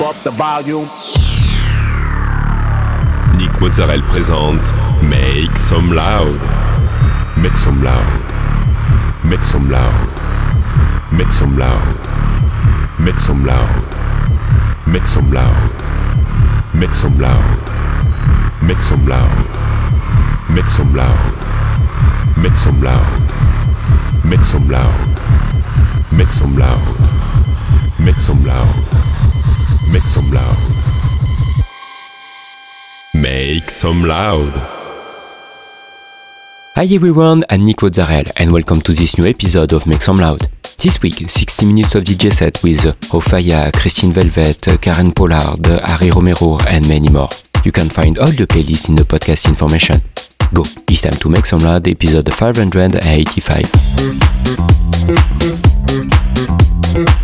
up the volume. Nick Mozzarella présente Make Some Loud. Make some loud. Make some loud. Make some loud. Make some loud. Make some loud. Make some loud. Make some loud. Make some loud. Make some loud. Make some loud. Make some loud. Make some loud. Make some loud. Make some loud. Hi everyone, I'm Nick Zarel and welcome to this new episode of Make Some Loud. This week, 60 minutes of DJ set with Ofaya, Christine Velvet, Karen Pollard, Harry Romero and many more. You can find all the playlists in the podcast information. Go, it's time to Make Some Loud episode 585.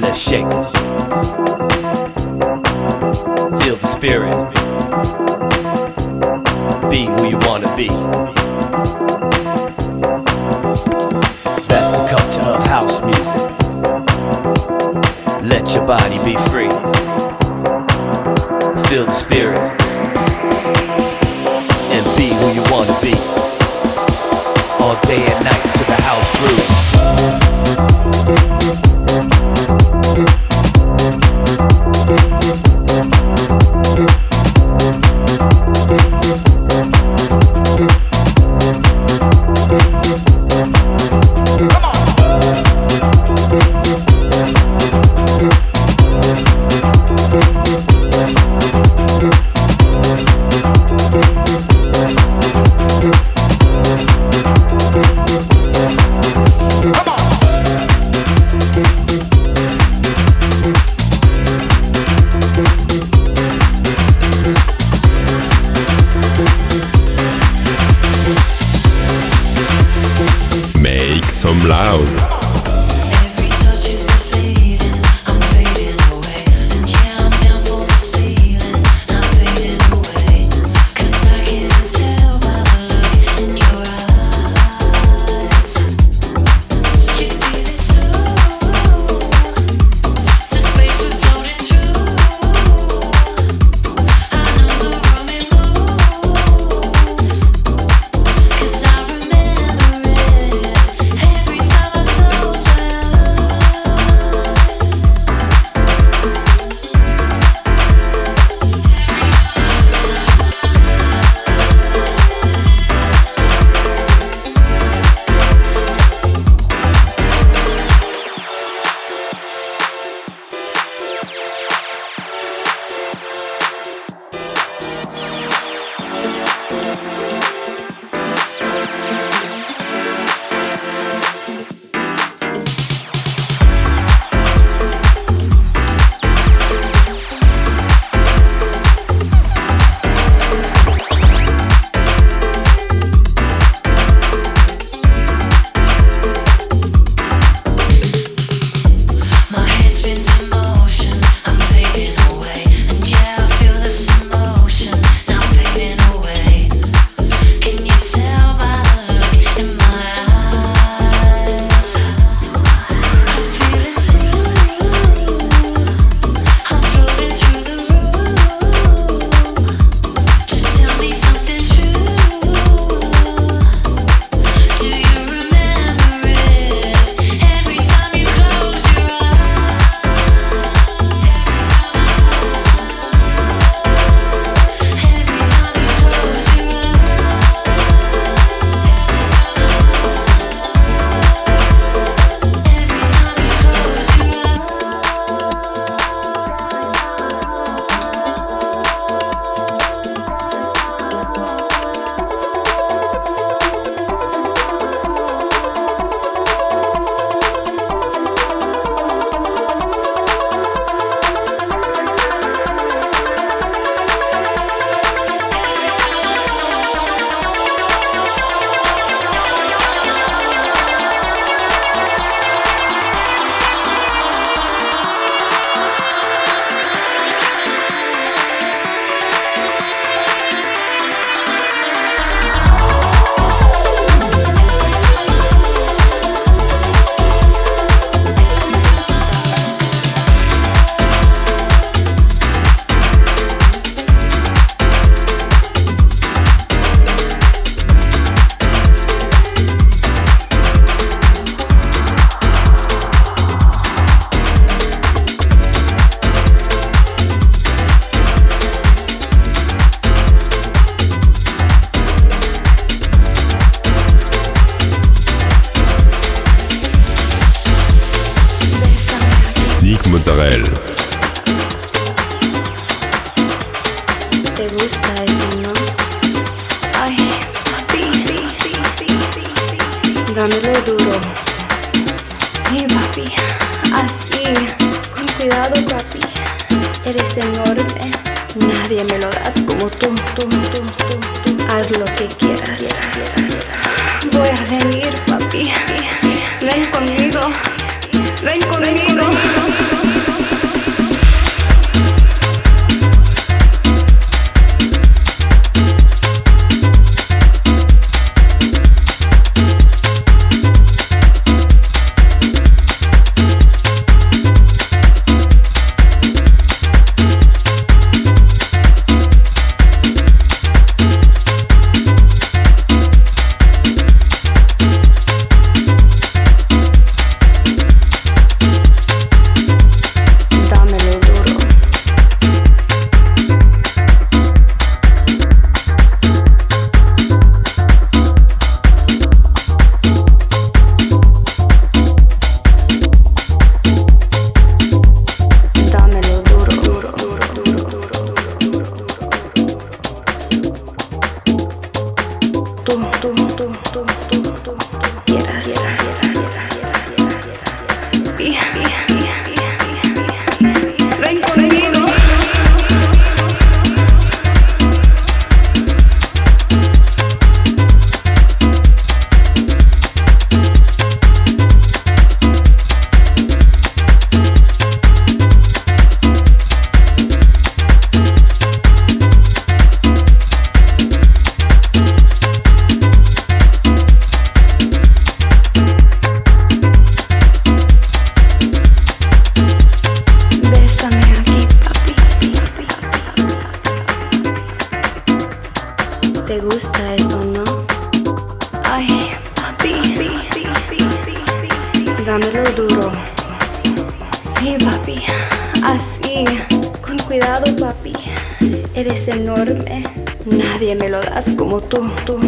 Let's shake. Feel the spirit. Be who you wanna be. That's the culture of house music. Let your body be free. Feel the spirit. dándole duro. Sí, papi, así, con cuidado, papi. Eres enorme, nadie me lo das como tú, tú, tú, tú, tú. Haz lo que quieras. Voy a venir, papi. Ven conmigo. Ven conmigo. 么多多。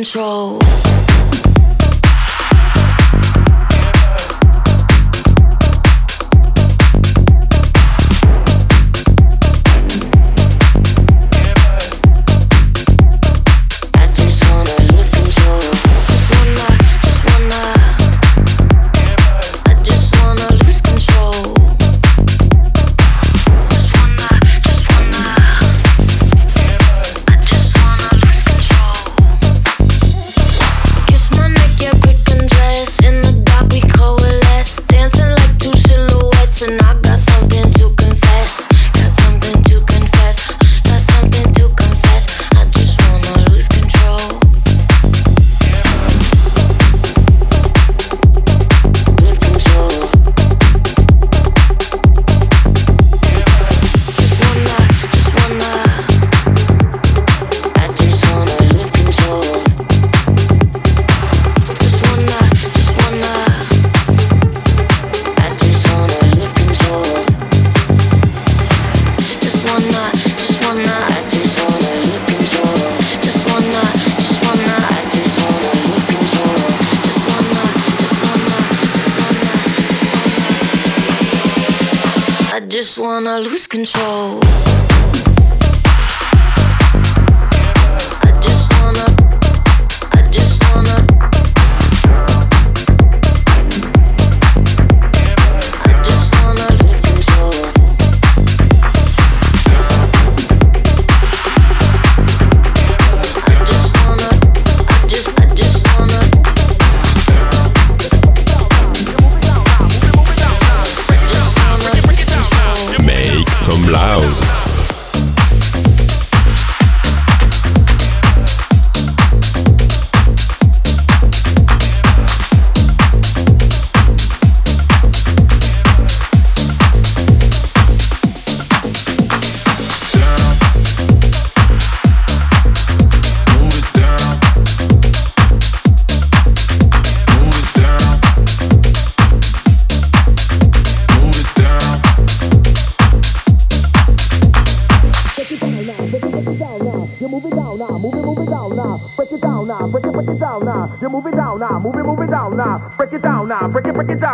control. Just wanna lose control.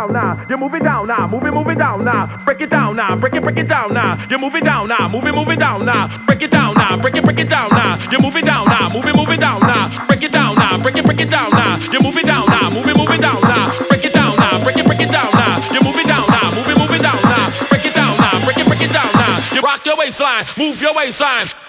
You move it down now, move it, move it down now. Break it down now, break it, break it down now. You move it down now, move it, move it down now. Break it down now, break it, break it down now. You move it down now, move it, move it down now. Break it down now, break it, break it down now. You move it down now, move it, move it down now. Break it down now, break it, break it down now. You move it down now, move it, move it down now. Break it down now, break it, break it down now. You rock your waistline, move your waistline.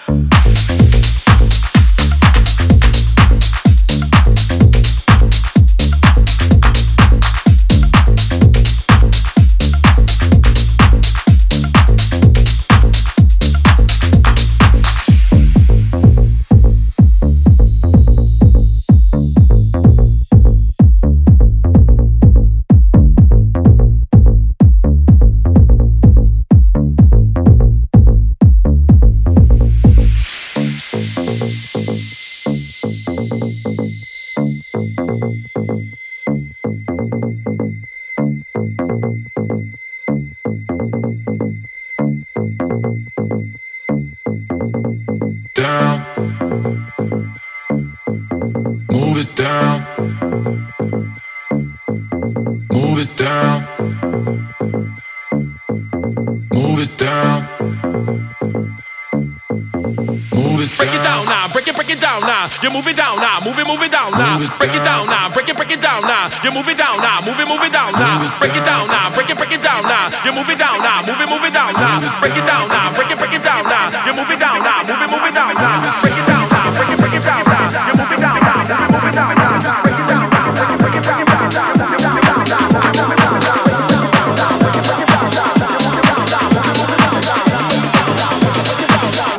You move it down now, move it, move it down now. Break it down now, break it, break it down now. You move it down now, move it, move it down now. Break it down now, break it, break it down now. You move it down now, move it, move it down now. Break it down now, break it, break it down now. You move it down now, move it, down now. Break it down now, break it, break it, break down now.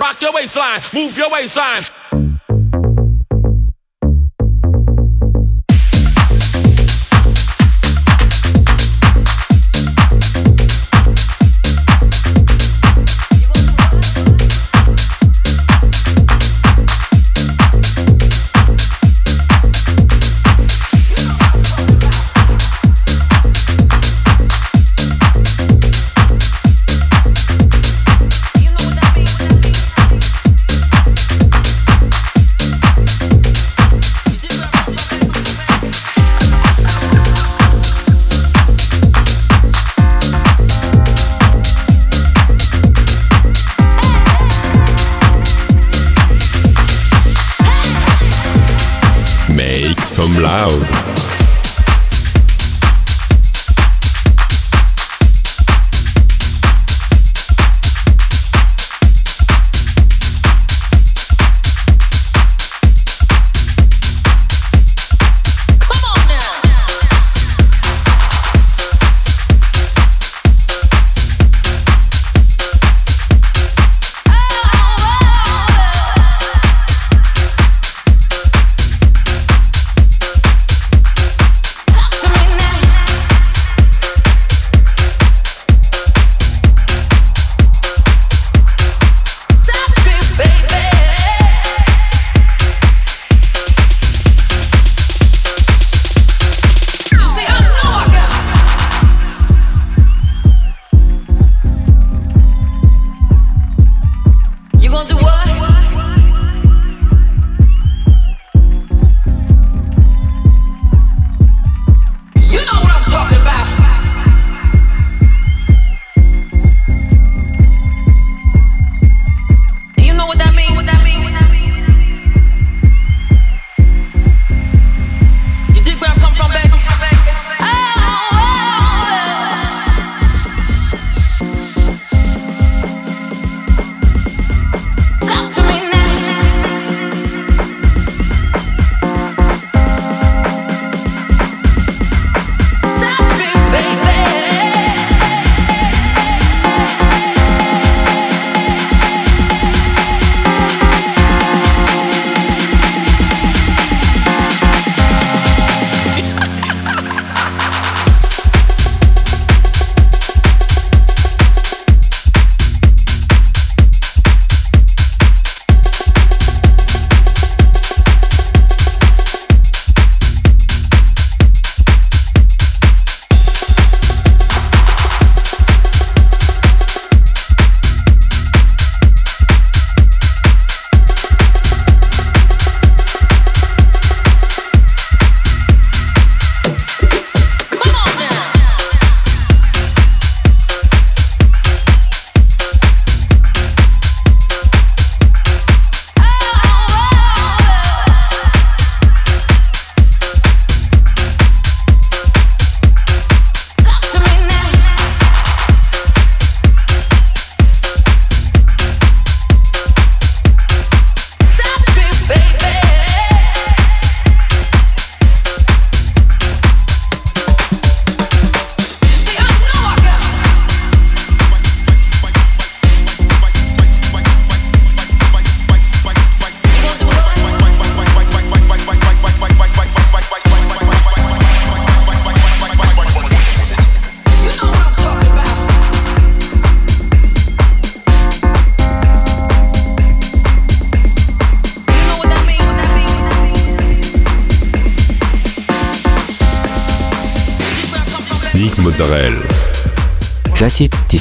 Rock your waistline, move your waistline.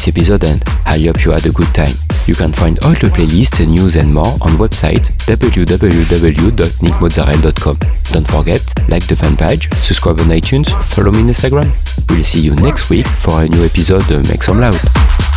Episode end. I hope you had a good time. You can find all the playlists, news and more on website www.nickmozzarella.com. Don't forget, like the fan page, subscribe on iTunes, follow me on Instagram. We'll see you next week for a new episode of Make Some Loud.